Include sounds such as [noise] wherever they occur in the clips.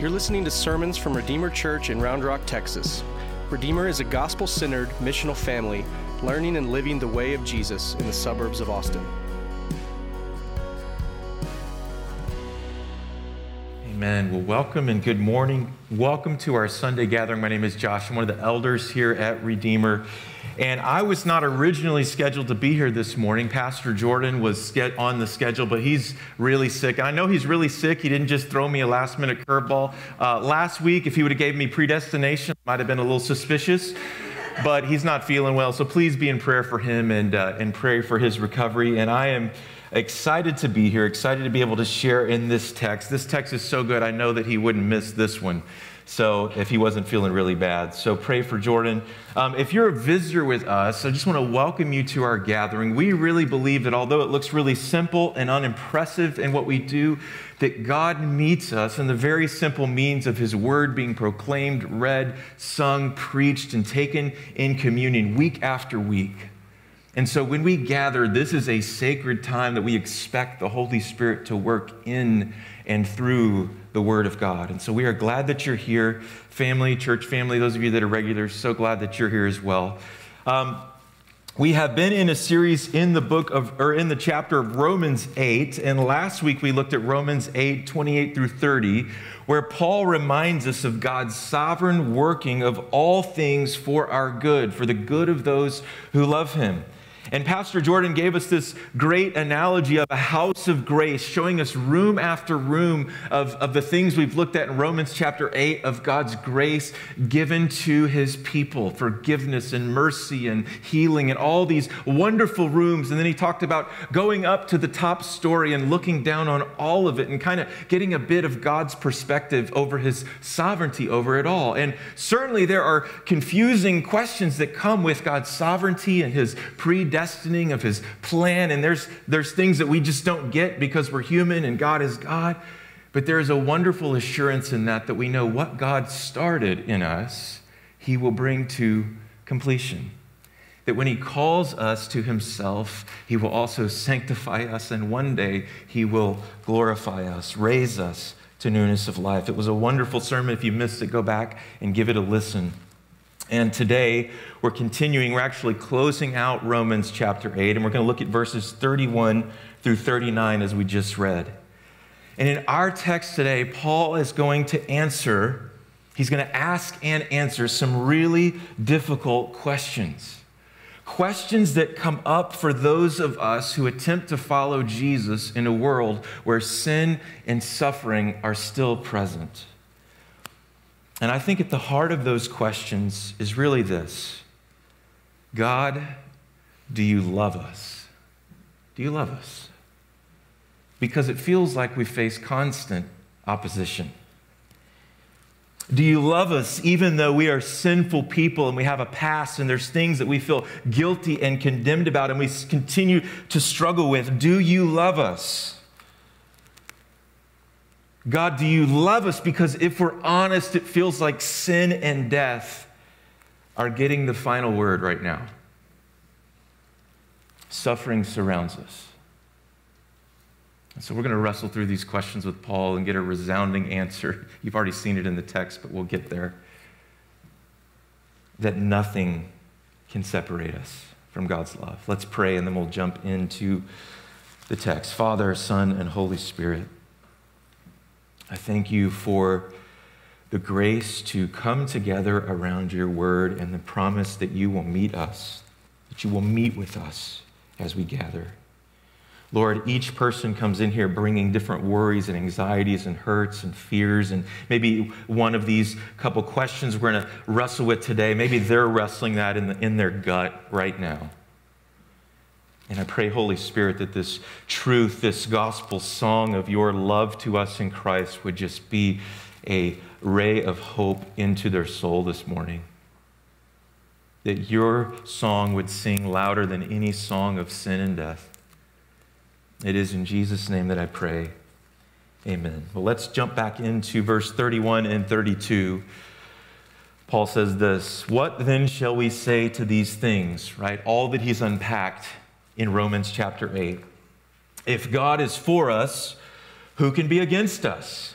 You're listening to sermons from Redeemer Church in Round Rock, Texas. Redeemer is a gospel centered, missional family learning and living the way of Jesus in the suburbs of Austin. Amen. Well, welcome and good morning. Welcome to our Sunday gathering. My name is Josh. I'm one of the elders here at Redeemer. And I was not originally scheduled to be here this morning. Pastor Jordan was on the schedule, but he's really sick. And I know he's really sick. He didn't just throw me a last minute curveball. Uh, last week, if he would have gave me predestination, I might have been a little suspicious. But he's not feeling well, so please be in prayer for him and, uh, and pray for his recovery. And I am excited to be here, excited to be able to share in this text. This text is so good, I know that he wouldn't miss this one. So if he wasn't feeling really bad. So pray for Jordan. Um, if you're a visitor with us, I just want to welcome you to our gathering. We really believe that although it looks really simple and unimpressive in what we do, that God meets us in the very simple means of his word being proclaimed, read, sung, preached, and taken in communion week after week. And so when we gather, this is a sacred time that we expect the Holy Spirit to work in and through the Word of God. And so we are glad that you're here, family, church family, those of you that are regulars, so glad that you're here as well. Um, we have been in a series in the book of, or in the chapter of Romans 8, and last week we looked at Romans 8, 28 through 30, where Paul reminds us of God's sovereign working of all things for our good, for the good of those who love him. And Pastor Jordan gave us this great analogy of a house of grace, showing us room after room of, of the things we've looked at in Romans chapter 8 of God's grace given to his people, forgiveness and mercy and healing and all these wonderful rooms. And then he talked about going up to the top story and looking down on all of it and kind of getting a bit of God's perspective over his sovereignty over it all. And certainly there are confusing questions that come with God's sovereignty and his predestination predestining, of his plan. And there's, there's things that we just don't get because we're human and God is God. But there is a wonderful assurance in that that we know what God started in us, he will bring to completion. That when he calls us to himself, he will also sanctify us, and one day he will glorify us, raise us to newness of life. It was a wonderful sermon. If you missed it, go back and give it a listen. And today we're continuing, we're actually closing out Romans chapter 8, and we're going to look at verses 31 through 39 as we just read. And in our text today, Paul is going to answer, he's going to ask and answer some really difficult questions. Questions that come up for those of us who attempt to follow Jesus in a world where sin and suffering are still present. And I think at the heart of those questions is really this God, do you love us? Do you love us? Because it feels like we face constant opposition. Do you love us even though we are sinful people and we have a past and there's things that we feel guilty and condemned about and we continue to struggle with? Do you love us? God, do you love us? Because if we're honest, it feels like sin and death are getting the final word right now. Suffering surrounds us. And so we're going to wrestle through these questions with Paul and get a resounding answer. [laughs] You've already seen it in the text, but we'll get there. That nothing can separate us from God's love. Let's pray and then we'll jump into the text. Father, Son, and Holy Spirit. I thank you for the grace to come together around your word and the promise that you will meet us, that you will meet with us as we gather. Lord, each person comes in here bringing different worries and anxieties and hurts and fears. And maybe one of these couple questions we're going to wrestle with today, maybe they're wrestling that in, the, in their gut right now. And I pray, Holy Spirit, that this truth, this gospel song of your love to us in Christ would just be a ray of hope into their soul this morning. That your song would sing louder than any song of sin and death. It is in Jesus' name that I pray. Amen. Well, let's jump back into verse 31 and 32. Paul says this What then shall we say to these things, right? All that he's unpacked in Romans chapter 8. If God is for us, who can be against us?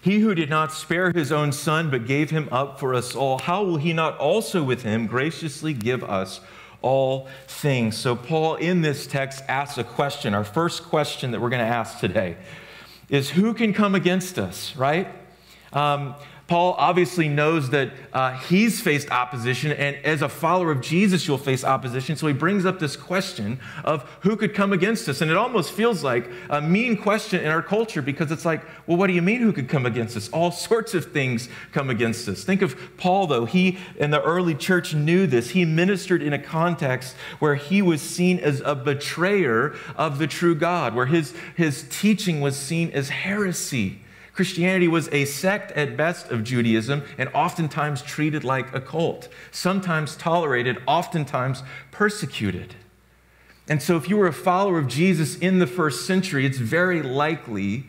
He who did not spare his own son, but gave him up for us all, how will he not also with him graciously give us all things? So, Paul in this text asks a question. Our first question that we're going to ask today is who can come against us, right? Um, Paul obviously knows that uh, he's faced opposition, and as a follower of Jesus, you'll face opposition. So he brings up this question of who could come against us. And it almost feels like a mean question in our culture because it's like, well, what do you mean who could come against us? All [laughs] sorts of things come against us. Think of Paul, though. He and the early church knew this. He ministered in a context where he was seen as a betrayer of the true God, where his, his teaching was seen as heresy. Christianity was a sect at best of Judaism and oftentimes treated like a cult, sometimes tolerated, oftentimes persecuted. And so, if you were a follower of Jesus in the first century, it's very likely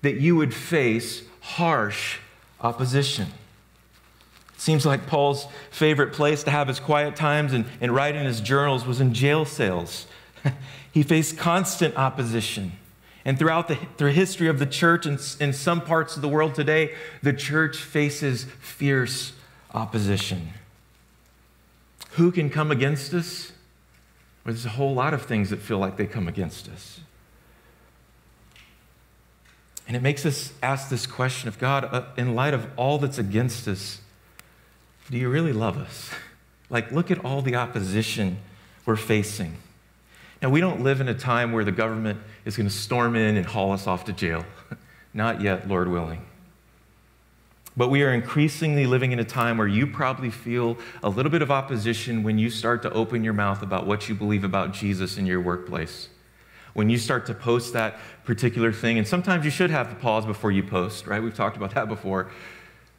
that you would face harsh opposition. It seems like Paul's favorite place to have his quiet times and, and write in his journals was in jail cells. [laughs] he faced constant opposition. And throughout the history of the church and in some parts of the world today, the church faces fierce opposition. Who can come against us? Well, there's a whole lot of things that feel like they come against us. And it makes us ask this question of God, uh, in light of all that's against us, do you really love us? [laughs] Like, look at all the opposition we're facing. Now, we don't live in a time where the government is going to storm in and haul us off to jail. [laughs] Not yet, Lord willing. But we are increasingly living in a time where you probably feel a little bit of opposition when you start to open your mouth about what you believe about Jesus in your workplace. When you start to post that particular thing, and sometimes you should have to pause before you post, right? We've talked about that before.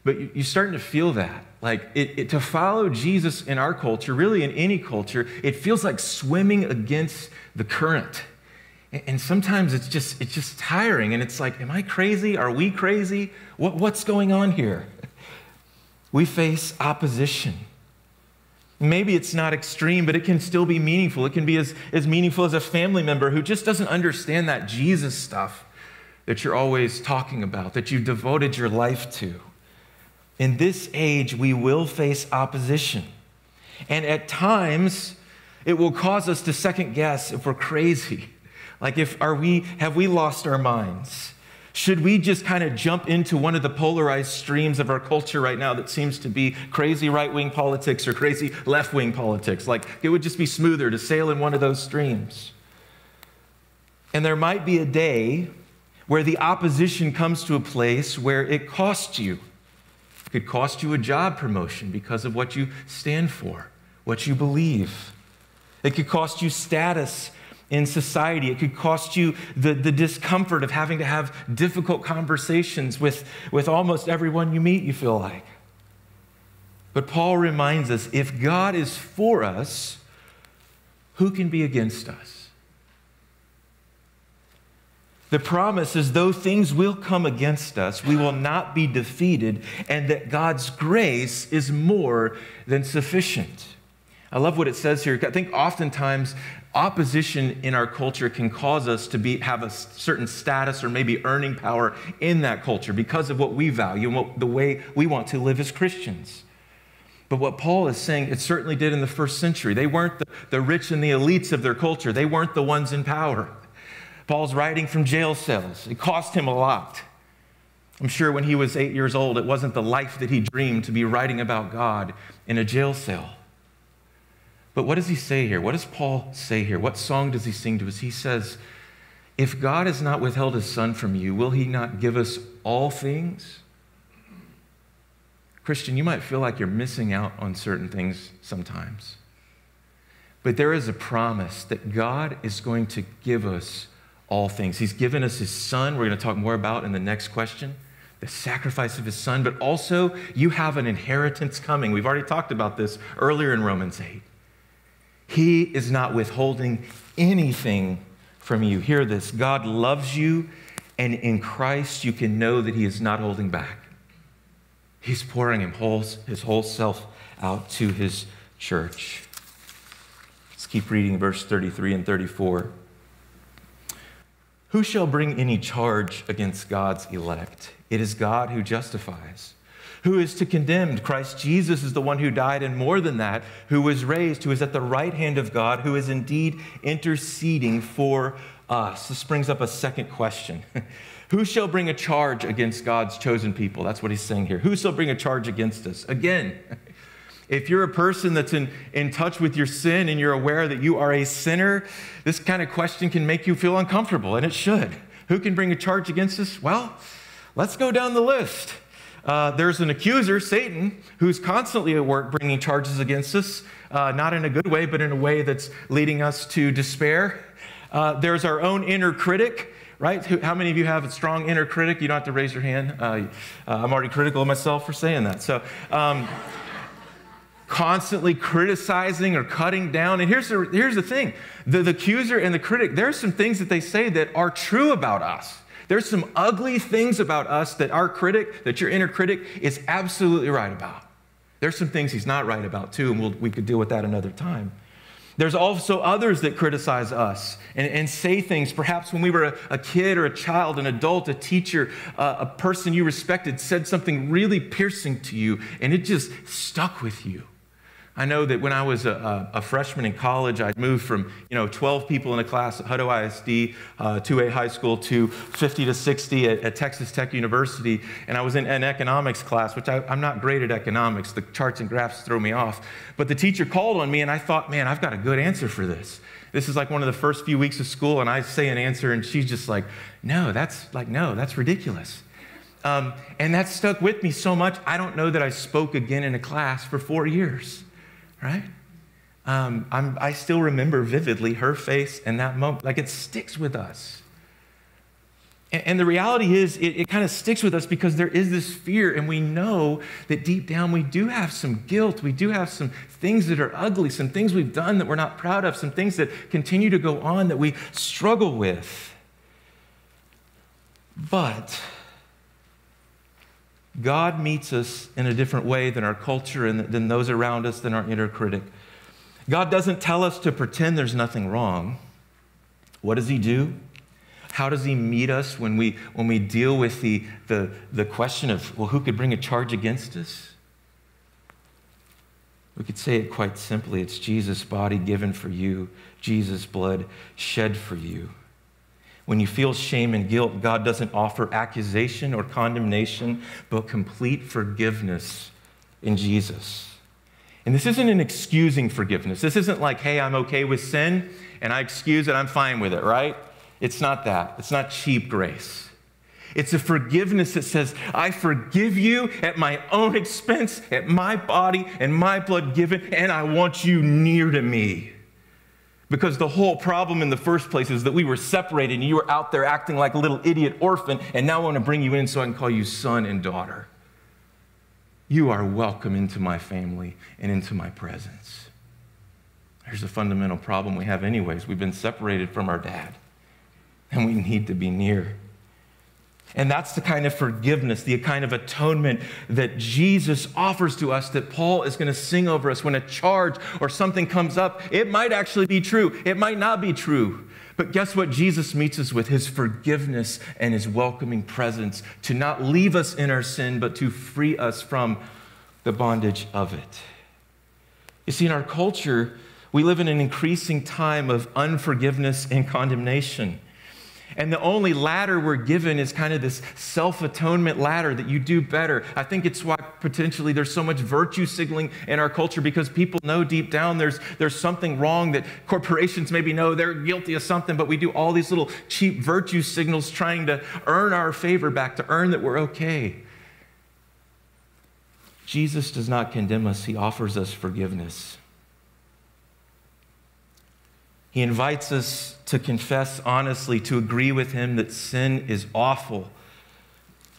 But you're starting to feel that. Like it, it, to follow Jesus in our culture, really in any culture, it feels like swimming against the current. And sometimes it's just, it's just tiring. And it's like, am I crazy? Are we crazy? What, what's going on here? [laughs] We face opposition. Maybe it's not extreme, but it can still be meaningful. It can be as, as meaningful as a family member who just doesn't understand that Jesus stuff that you're always talking about, that you've devoted your life to. In this age, we will face opposition. And at times, it will cause us to second guess if we're crazy. Like, if are we, have we lost our minds? Should we just kind of jump into one of the polarized streams of our culture right now that seems to be crazy right wing politics or crazy left wing politics? Like, it would just be smoother to sail in one of those streams. And there might be a day where the opposition comes to a place where it costs you could cost you a job promotion because of what you stand for, what you believe. It could cost you status in society. It could cost you the, the discomfort of having to have difficult conversations with, with almost everyone you meet, you feel like. But Paul reminds us if God is for us, who can be against us? The promise is though things will come against us, we will not be defeated, and that God's grace is more than sufficient. I love what it says here. I think oftentimes opposition in our culture can cause us to be, have a certain status or maybe earning power in that culture because of what we value and what, the way we want to live as Christians. But what Paul is saying, it certainly did in the first century. They weren't the, the rich and the elites of their culture, they weren't the ones in power. Paul's writing from jail cells. It cost him a lot. I'm sure when he was eight years old, it wasn't the life that he dreamed to be writing about God in a jail cell. But what does he say here? What does Paul say here? What song does he sing to us? He says, If God has not withheld his son from you, will he not give us all things? Christian, you might feel like you're missing out on certain things sometimes. But there is a promise that God is going to give us all things. He's given us his son, we're going to talk more about in the next question, the sacrifice of his son, but also you have an inheritance coming. We've already talked about this earlier in Romans 8. He is not withholding anything from you. Hear this God loves you, and in Christ you can know that he is not holding back. He's pouring his whole, his whole self out to his church. Let's keep reading verse 33 and 34. Who shall bring any charge against God's elect? It is God who justifies. Who is to condemn? Christ Jesus is the one who died, and more than that, who was raised, who is at the right hand of God, who is indeed interceding for us. This brings up a second question. [laughs] Who shall bring a charge against God's chosen people? That's what he's saying here. Who shall bring a charge against us? Again, [laughs] if you're a person that's in, in touch with your sin and you're aware that you are a sinner, this kind of question can make you feel uncomfortable, and it should. Who can bring a charge against us? Well, let's go down the list. Uh, there's an accuser, Satan, who's constantly at work bringing charges against us, uh, not in a good way, but in a way that's leading us to despair. Uh, there's our own inner critic, right? How many of you have a strong inner critic? You don't have to raise your hand. Uh, uh, I'm already critical of myself for saying that. So, um, constantly criticizing or cutting down. And here's the, here's the thing the, the accuser and the critic, there are some things that they say that are true about us. There's some ugly things about us that our critic, that your inner critic, is absolutely right about. There's some things he's not right about too, and we'll, we could deal with that another time. There's also others that criticize us and, and say things. Perhaps when we were a, a, kid or a child, an adult, a teacher, uh, a person you respected said something really piercing to you, and it just stuck with you. I know that when I was a, a, freshman in college, I'd moved from you know 12 people in a class at Hutto ISD, uh, 2A high school, to 50 to 60 at, at, Texas Tech University, and I was in an economics class, which I, I'm not great at economics. The charts and graphs throw me off. But the teacher called on me, and I thought, man, I've got a good answer for this. This is like one of the first few weeks of school, and I say an answer, and she's just like, no, that's like, no, that's ridiculous. Um, and that stuck with me so much, I don't know that I spoke again in a class for four years right? Um, i still remember vividly her face in that moment. Like it sticks with us. And, and the reality is, it, it kind of sticks with us because there is this fear, and we know that deep down we do have some guilt. We do have some things that are ugly, some things we've done that we're not proud of, some things that continue to go on that we struggle with. But God meets us in a different way than our culture and than those around us, than our inner critic. God doesn't tell us to pretend there's nothing wrong. What does He do? How does He meet us when we, when we deal with the, the, the question of, well, who could bring a charge against us? We could say it quite simply it's Jesus' body given for you, Jesus' blood shed for you. When you feel shame and guilt, God doesn't offer accusation or condemnation, but complete forgiveness in Jesus. And this isn't an excusing forgiveness. This isn't like, hey, I'm okay with sin and I excuse it, I'm fine with it, right? It's not that. It's not cheap grace. It's a forgiveness that says, I forgive you at my own expense, at my body and my blood given, and I want you near to me. Because the whole problem in the first place is that we were separated and you were out there acting like a little idiot orphan, and now I want to bring you in so I can call you son and daughter. You are welcome into my family and into my presence. There's a fundamental problem we have, anyways. We've been separated from our dad, and we need to be near. And that's the kind of forgiveness, the kind of atonement that Jesus offers to us that Paul is going to sing over us when a charge or something comes up. It might actually be true, it might not be true. But guess what Jesus meets us with? His forgiveness and his welcoming presence to not leave us in our sin, but to free us from the bondage of it. You see, in our culture, we live in an increasing time of unforgiveness and condemnation. And the only ladder we're given is kind of this self atonement ladder that you do better. I think it's why potentially there's so much virtue signaling in our culture because people know deep down there's, there's something wrong that corporations maybe know they're guilty of something, but we do all these little cheap virtue signals trying to earn our favor back, to earn that we're okay. Jesus does not condemn us, he offers us forgiveness. He invites us to confess honestly, to agree with him that sin is awful,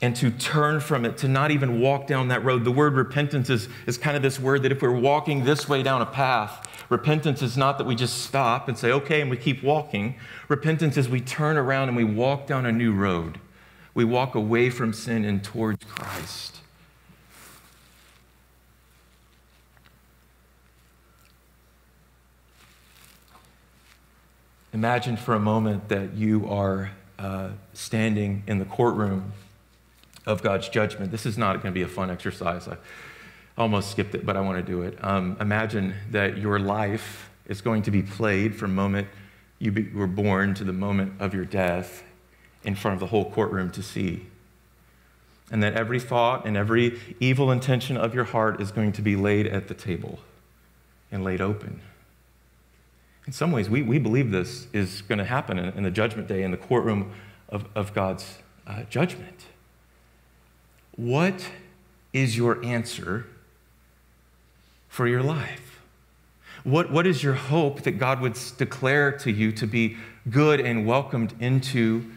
and to turn from it, to not even walk down that road. The word repentance is, is kind of this word that if we're walking this way down a path, repentance is not that we just stop and say, okay, and we keep walking. Repentance is we turn around and we walk down a new road. We walk away from sin and towards Christ. Imagine for a moment that you are uh, standing in the courtroom of God's judgment. This is not going to be a fun exercise. I almost skipped it, but I want to do it. Um, imagine that your life is going to be played from the moment you be, were born to the moment of your death in front of the whole courtroom to see. And that every thought and every evil intention of your heart is going to be laid at the table and laid open. In some ways, we, we believe this is going to happen in, in the judgment day, in the courtroom of, of God's uh, judgment. What is your answer for your life? What, what is your hope that God would declare to you to be good and welcomed into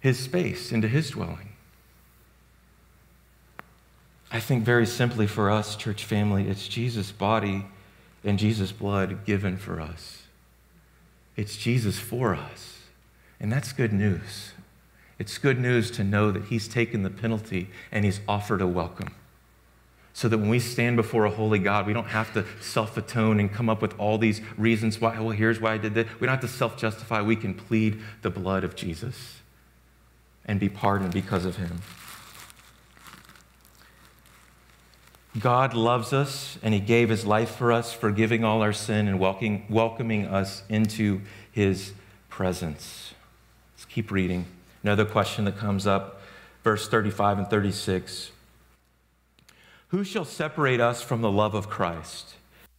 his space, into his dwelling? I think very simply for us, church family, it's Jesus' body and Jesus' blood given for us. It's Jesus for us. And that's good news. It's good news to know that He's taken the penalty and He's offered a welcome. So that when we stand before a holy God, we don't have to self atone and come up with all these reasons why, well, here's why I did this. We don't have to self justify. We can plead the blood of Jesus and be pardoned because of Him. God loves us and He gave His life for us, forgiving all our sin and welcoming us into His presence. Let's keep reading. Another question that comes up, verse 35 and 36. Who shall separate us from the love of Christ?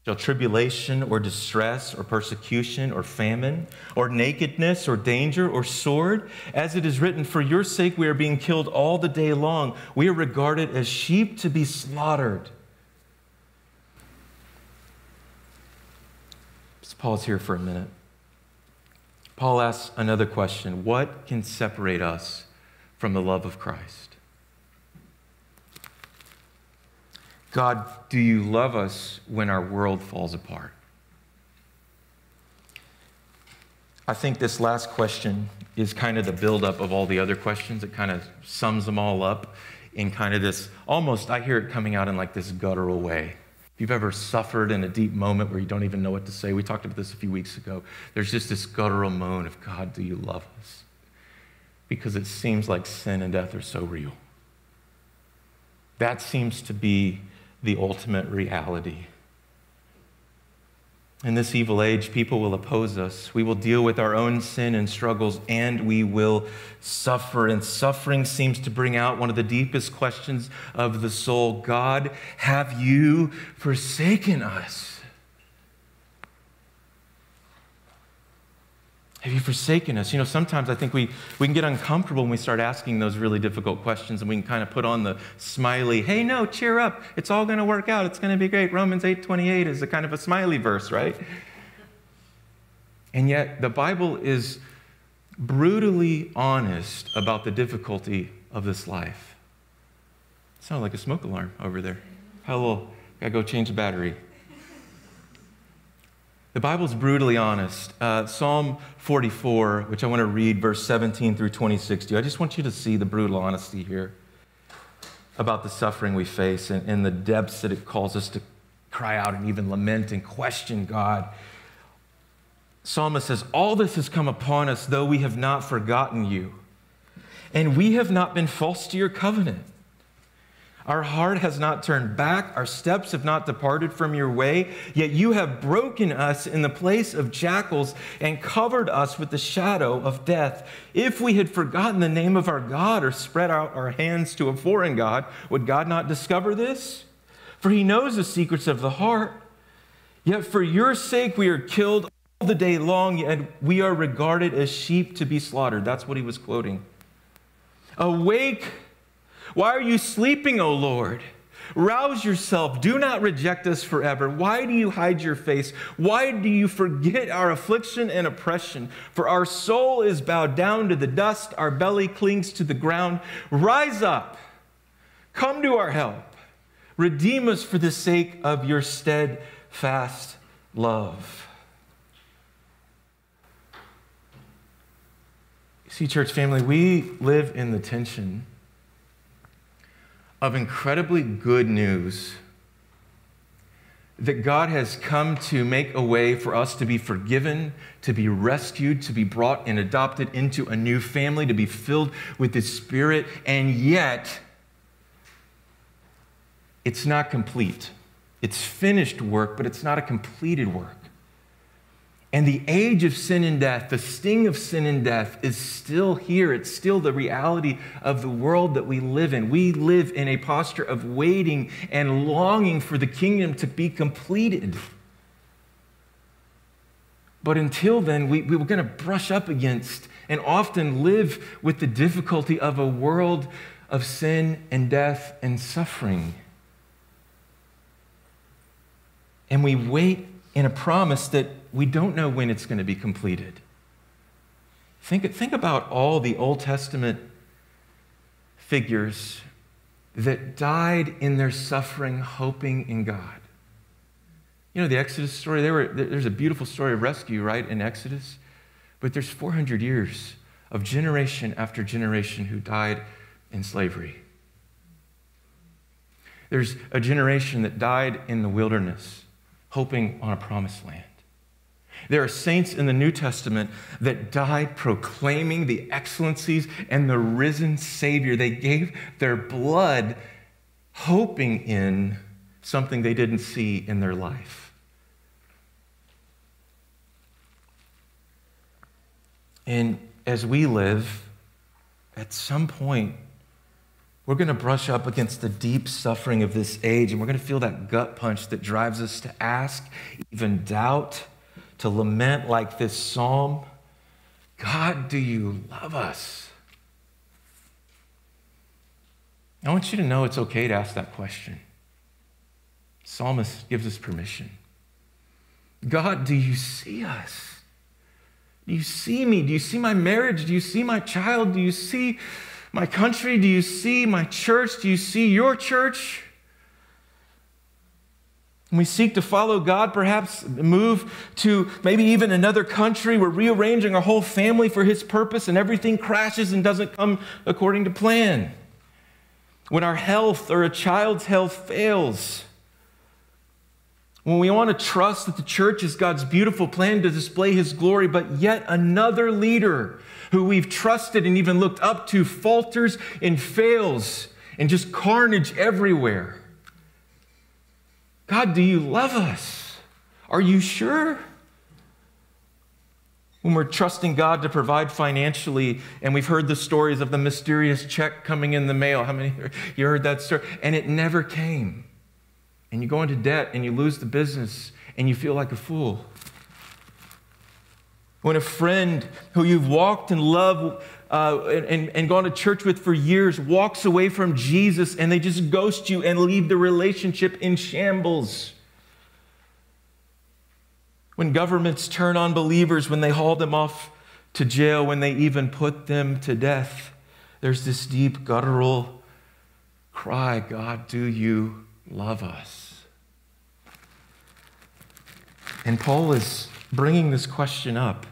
Shall tribulation or distress or persecution or famine or nakedness or danger or sword? As it is written, For your sake we are being killed all the day long. We are regarded as sheep to be slaughtered. Let's pause here for a minute. Paul asks another question What can separate us from the love of Christ? God, do you love us when our world falls apart? I think this last question is kind of the buildup of all the other questions. It kind of sums them all up in kind of this almost, I hear it coming out in like this guttural way. If you've ever suffered in a deep moment where you don't even know what to say, we talked about this a few weeks ago. There's just this guttural moan of, God, do you love us? Because it seems like sin and death are so real. That seems to be the ultimate reality. In this evil age, people will oppose us. We will deal with our own sin and struggles, and we will suffer. And suffering seems to bring out one of the deepest questions of the soul God, have you forsaken us? Have you forsaken us? You know, sometimes I think we, we can get uncomfortable when we start asking those really difficult questions and we can kind of put on the smiley, hey, no, cheer up. It's all going to work out. It's going to be great. Romans 8 28 is a kind of a smiley verse, right? And yet, the Bible is brutally honest about the difficulty of this life. Sound like a smoke alarm over there. Hello, gotta go change the battery. The Bible is brutally honest. Uh, Psalm 44, which I want to read, verse 17 through 26 I just want you to see the brutal honesty here about the suffering we face and, and the depths that it calls us to cry out and even lament and question God. Psalmist says, All this has come upon us, though we have not forgotten you, and we have not been false to your covenant. Our heart has not turned back, our steps have not departed from your way, yet you have broken us in the place of jackals and covered us with the shadow of death. If we had forgotten the name of our God or spread out our hands to a foreign God, would God not discover this? For he knows the secrets of the heart. Yet for your sake we are killed all the day long, and we are regarded as sheep to be slaughtered. That's what he was quoting. Awake why are you sleeping, O Lord? Rouse yourself. Do not reject us forever. Why do you hide your face? Why do you forget our affliction and oppression? For our soul is bowed down to the dust, our belly clings to the ground. Rise up, come to our help. Redeem us for the sake of your steadfast love. See, church family, we live in the tension of incredibly good news that God has come to make a way for us to be forgiven, to be rescued, to be brought and adopted into a new family, to be filled with His Spirit, and yet it's not complete. It's finished work, but it's not a completed work. And the age of sin and death, the sting of sin and death, is still here. It's still the reality of the world that we live in. We live in a posture of waiting and longing for the kingdom to be completed. But until then, we, we were going to brush up against and often live with the difficulty of a world of sin and death and suffering. And we wait in a promise that we don't know when it's going to be completed. Think, think about all the Old Testament figures that died in their suffering, hoping in God. You know, the Exodus story, were, there's a beautiful story of rescue, right, in Exodus. But there's 400 years of generation after generation who died in slavery. There's a generation that died in the wilderness, hoping on a promised land. There are saints in the New Testament that died proclaiming the excellencies and the risen Savior. They gave their blood hoping in something they didn't see in their life. And as we live, at some point, we're going to brush up against the deep suffering of this age, and we're going to feel that gut punch that drives us to ask, even doubt to lament like this psalm God, do you love us? I want you to know it's okay to ask that question. Psalmist gives us permission. God, do you see us? Do you see me? Do you see my marriage? Do you see my child? Do you see my country? Do you see my church? Do you see your church? We seek to follow God, perhaps move to maybe even another country. We're rearranging our whole family for His purpose, and everything crashes and doesn't come according to plan. When our health or a child's health fails, when we want to trust that the church is God's beautiful plan to display His glory, but yet another leader who we've trusted and even looked up to falters and fails, and just carnage everywhere. God, do you love us? Are you sure? When we're trusting God to provide financially, and we've heard the stories of the mysterious check coming in the mail. How many [laughs] you heard that story? And it never came. And you go into debt and you lose the business and you feel like a fool. When a friend who you've walked in love uh, and, and gone to church with for years walks away from Jesus and they just ghost you and leave the relationship in shambles. When governments turn on believers, when they haul them off to jail, when they even put them to death, there's this deep guttural cry God, do you love us? And Paul is bringing this question up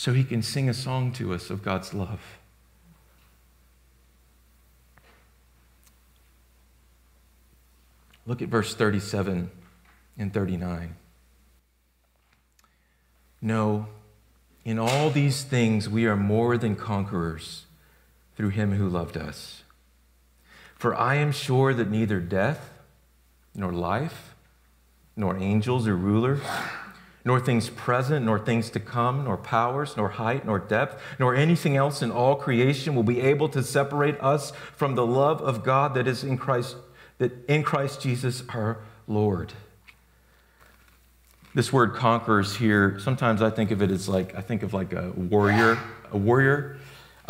so he can sing a song to us of God's love. Look at verse 37 and 39. No, in all these things we are more than conquerors through him who loved us. For I am sure that neither death, nor life, nor angels or rulers, nor things present, nor things to come, nor powers, nor height, nor depth, nor anything else in all creation will be able to separate us from the love of God that is in Christ, that in Christ Jesus our Lord. This word conquers here, sometimes I think of it as like, I think of like a warrior, a warrior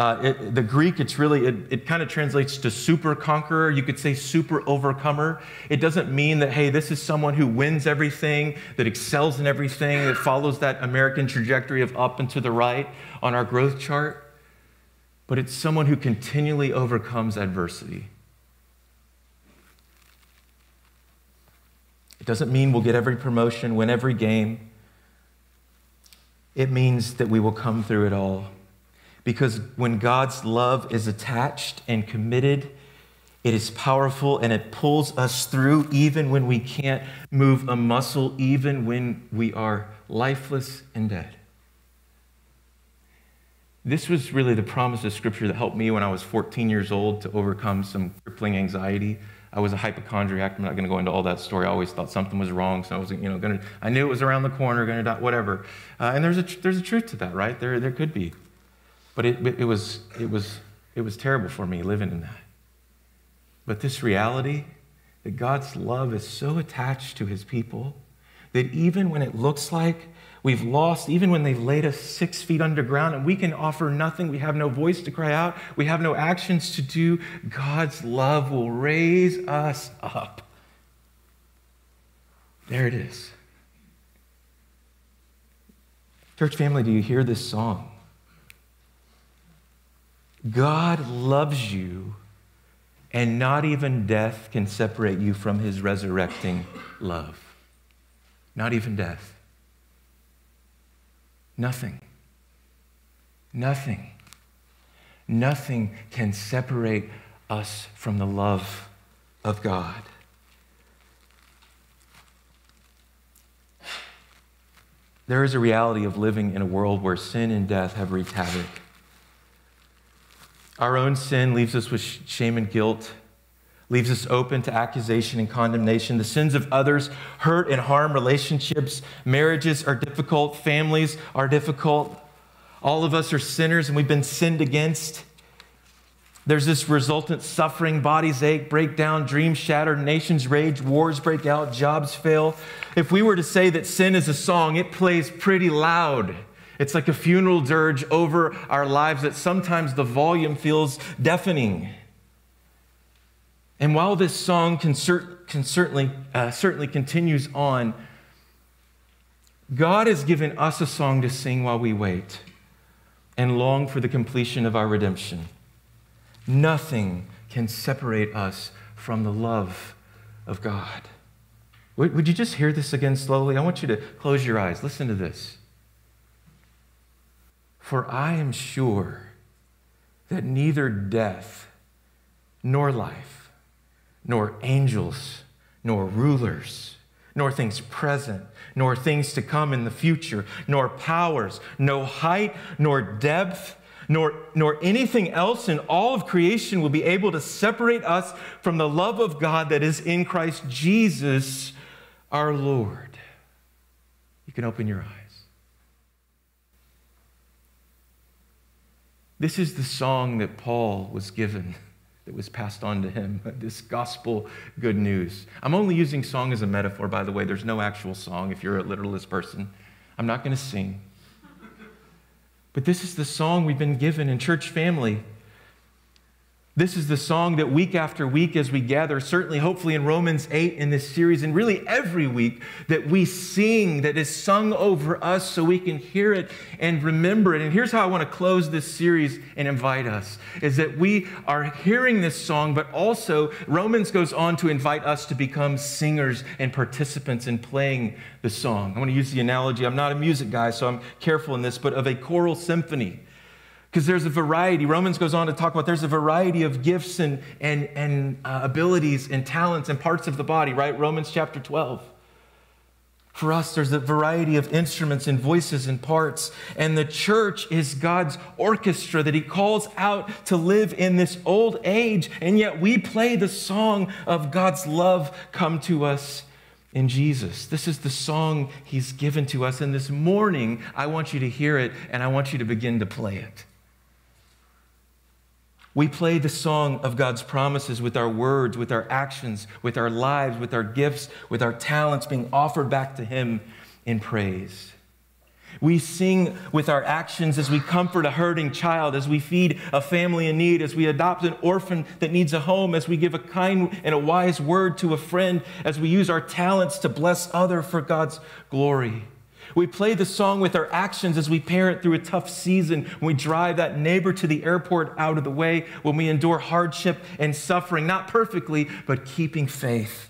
uh, it, the Greek, it's really, it, it kind of translates to super conqueror. You could say super overcomer. It doesn't mean that, hey, this is someone who wins everything, that excels in everything, that follows that American trajectory of up and to the right on our growth chart. But it's someone who continually overcomes adversity. It doesn't mean we'll get every promotion, win every game. It means that we will come through it all because when God's love is attached and committed, It is powerful and it pulls us through even when we can't move a muscle, even when we are lifeless and dead. This was really the promise of Scripture that helped me when I was 14 years old to overcome some crippling anxiety. I was a hypochondriac. I'm not going to go into all that story. I always thought something was wrong, so I wasn't, you know, going to. I knew it was around the corner, going to die, whatever. Uh, and there's a there's a truth to that, right? There there could be, but it it was it was it was terrible for me living in that. But this reality that God's love is so attached to His people that even when it looks like We've lost, even when they've laid us six feet underground, and we can offer nothing. We have no voice to cry out. We have no actions to do. God's love will raise us up. There it is. Church family, do you hear this song? God loves you, and not even death can separate you from his resurrecting love. Not even death. Nothing. Nothing. Nothing can separate us from the love of God. There is a reality of living in a world where sin and death have wreaked havoc. Our own sin leaves us with shame and guilt leaves us open to accusation and condemnation. The sins of others hurt and harm relationships. Marriages are difficult. Families are difficult. All of us are sinners and we've been sinned against. There's this resultant suffering, bodies ache, break down, dreams shatter, nations rage, wars break out, jobs fail. If we were to say that sin is a song, it plays pretty loud. It's like a funeral dirge over our lives that sometimes the volume feels deafening. And while this song can, can certainly, uh, certainly continues on, God has given us a song to sing while we wait and long for the completion of our redemption. Nothing can separate us from the love of God. Would you just hear this again slowly? I want you to close your eyes. Listen to this. For I am sure that neither death nor life nor angels, nor rulers, nor things present, nor things to come in the future, nor powers, no height, nor depth, nor, nor anything else in all of creation will be able to separate us from the love of God that is in Christ Jesus our Lord. You can open your eyes. This is the song that Paul was given that was passed on to him, [laughs] this gospel good news. I'm only using song as a metaphor, by the way. There's no actual song if you're a literalist person. I'm not going to sing. But this is the song we've been given in church family. This is the song that week after week, as we gather, certainly, hopefully, in Romans 8 in this series, and really every week, that we sing, that is sung over us so we can hear it and remember it. And here's how I want to close this series and invite us is that we are hearing this song, but also Romans goes on to invite us to become singers and participants in playing the song. I want to use the analogy, I'm not a music guy, so I'm careful in this, but of a choral symphony because there's a variety. Romans goes on to talk about there's a variety of gifts and, and, and uh, abilities and talents and parts of the body, right? Romans chapter 12. For us, there's a variety of instruments and voices and parts. And the church is God's orchestra that He calls out to live in this old age. And yet we play the song of God's love come to us in Jesus. This is the song He's given to us. And this morning, I want you to hear it and I want you to begin to play it. We play the song of God's promises with our words, with our actions, with our lives, with our gifts, with our talents being offered back to Him in praise. We sing with our actions as we comfort a hurting child, as we feed a family in need, as we adopt an orphan that needs a home, as we give a kind and a wise word to a friend, as we use our talents to bless other for God's glory. We play the song with our actions as we parent through a tough season, when we drive that neighbor to the airport out of the way, when we endure hardship and suffering, not perfectly, but keeping faith.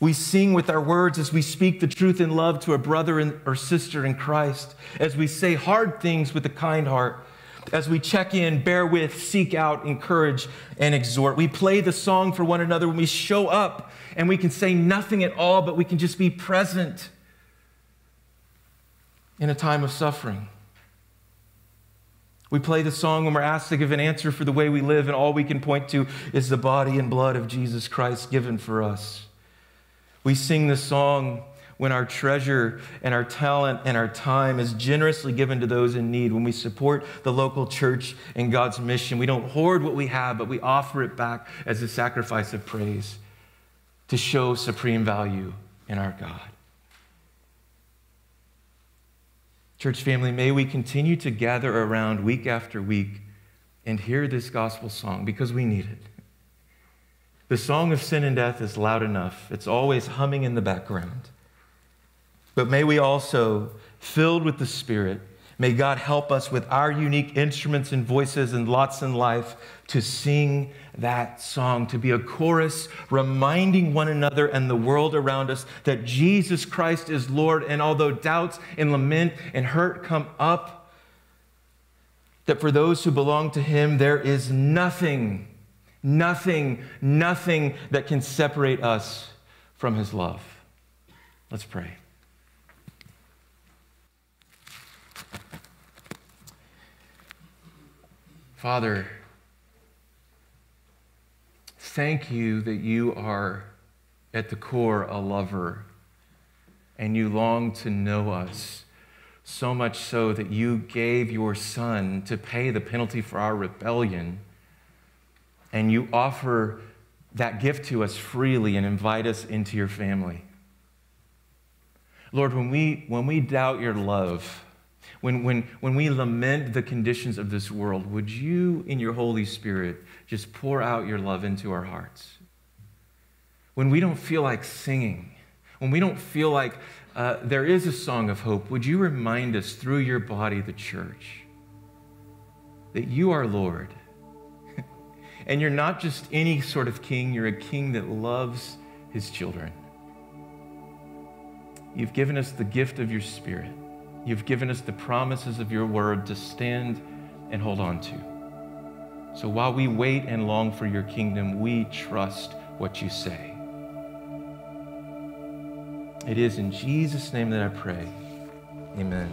We sing with our words as we speak the truth in love to a brother or sister in Christ, as we say hard things with a kind heart, as we check in, bear with, seek out, encourage, and exhort. We play the song for one another when we show up and we can say nothing at all, but we can just be present in a time of suffering. We play the song when we're asked to give an answer for the way we live, and all we can point to is the body and blood of Jesus Christ given for us. We sing the song when our treasure and our talent and our time is generously given to those in need, when we support the local church and God's mission. We don't hoard what we have, but we offer it back as a sacrifice of praise to show supreme value in our God. Church family, may we continue to gather around week after week and hear this gospel song because we need it. The song of sin and death is loud enough, it's always humming in the background. But may we also, filled with the Spirit, may God help us with our unique instruments and voices and lots in life to sing that song, to be a chorus reminding one another and the world around us that Jesus Christ is Lord. And although doubts and lament and hurt come up, that for those who belong to Him, there is nothing, nothing, nothing that can separate us from His love. Let's pray. Father, thank you that you are at the core a lover and you long to know us, so much so that you gave your Son to pay the penalty for our rebellion, and you offer that gift to us freely and invite us into your family. Lord, when we, when we doubt your love, when, when, when we lament the conditions of this world, would you, in your Holy Spirit, just pour out your love into our hearts? When we don't feel like singing, when we don't feel like uh, there is a song of hope, would you remind us through your body, the church, that you are Lord? [laughs] and you're not just any sort of king, you're a king that loves his children. You've given us the gift of your spirit. You've given us the promises of your word to stand and hold on to. So while we wait and long for your kingdom, we trust what you say. It is in Jesus' name that I pray. Amen.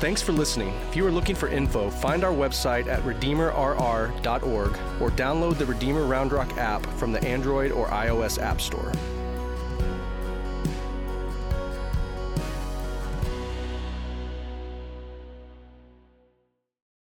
Thanks for listening. If you are looking for info, find our website at redeemerrr.org or download the Redeemer Round Rock app from the Android or iOS App Store.